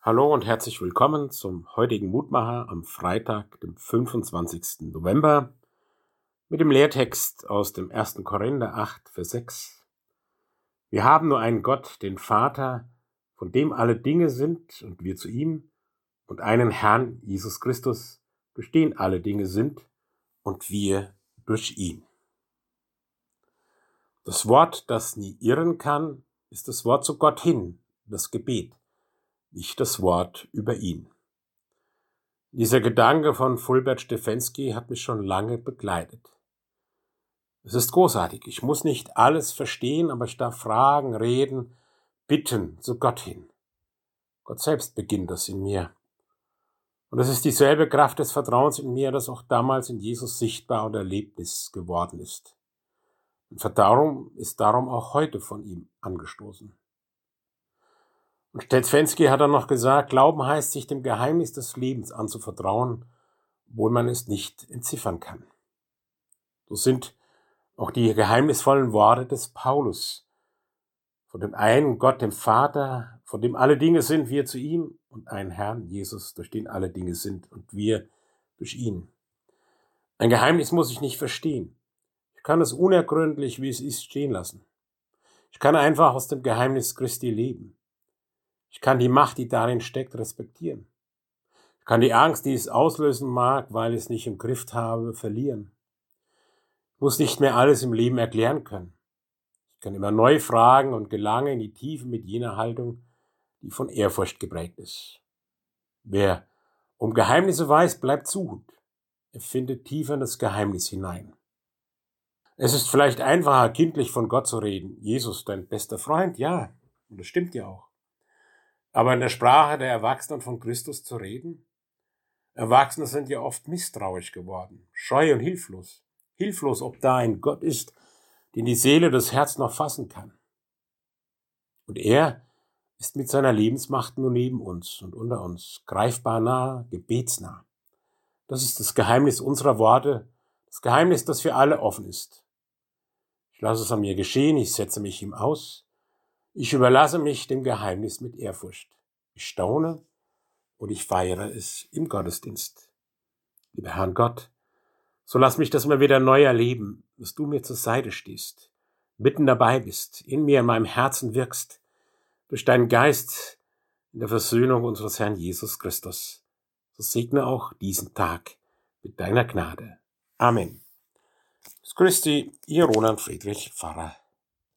Hallo und herzlich willkommen zum heutigen Mutmacher am Freitag, dem 25. November, mit dem Lehrtext aus dem 1. Korinther 8, Vers 6. Wir haben nur einen Gott, den Vater, von dem alle Dinge sind und wir zu ihm, und einen Herrn, Jesus Christus, durch den alle Dinge sind und wir durch ihn. Das Wort, das nie irren kann, ist das Wort zu Gott hin, das Gebet nicht das Wort über ihn. Dieser Gedanke von Fulbert Stefensky hat mich schon lange begleitet. Es ist großartig. Ich muss nicht alles verstehen, aber ich darf fragen, reden, bitten zu Gott hin. Gott selbst beginnt das in mir. Und es ist dieselbe Kraft des Vertrauens in mir, das auch damals in Jesus sichtbar und Erlebnis geworden ist. Und Vertrauen ist darum auch heute von ihm angestoßen. Und Stetzfensky hat dann noch gesagt, Glauben heißt, sich dem Geheimnis des Lebens anzuvertrauen, obwohl man es nicht entziffern kann. So sind auch die geheimnisvollen Worte des Paulus. Von dem einen Gott, dem Vater, von dem alle Dinge sind, wir zu ihm, und einen Herrn, Jesus, durch den alle Dinge sind, und wir durch ihn. Ein Geheimnis muss ich nicht verstehen. Ich kann es unergründlich, wie es ist, stehen lassen. Ich kann einfach aus dem Geheimnis Christi leben. Ich kann die Macht, die darin steckt, respektieren. Ich kann die Angst, die es auslösen mag, weil ich es nicht im Griff habe, verlieren. Ich muss nicht mehr alles im Leben erklären können. Ich kann immer neu fragen und gelange in die Tiefe mit jener Haltung, die von Ehrfurcht geprägt ist. Wer um Geheimnisse weiß, bleibt suchend. Er findet tiefer in das Geheimnis hinein. Es ist vielleicht einfacher, kindlich von Gott zu reden. Jesus, dein bester Freund, ja, und das stimmt ja auch. Aber in der Sprache der Erwachsenen von Christus zu reden? Erwachsene sind ja oft misstrauisch geworden, scheu und hilflos. Hilflos, ob da ein Gott ist, den die Seele das Herz noch fassen kann. Und er ist mit seiner Lebensmacht nur neben uns und unter uns, greifbar nah, gebetsnah. Das ist das Geheimnis unserer Worte, das Geheimnis, das für alle offen ist. Ich lasse es an mir geschehen, ich setze mich ihm aus, ich überlasse mich dem Geheimnis mit Ehrfurcht. Ich staune und ich feiere es im Gottesdienst. Lieber Herrn Gott, so lass mich das mal wieder neu erleben, dass du mir zur Seite stehst, mitten dabei bist, in mir, in meinem Herzen wirkst, durch deinen Geist in der Versöhnung unseres Herrn Jesus Christus. So segne auch diesen Tag mit deiner Gnade. Amen. Grüß ihr Roland Friedrich Pfarrer.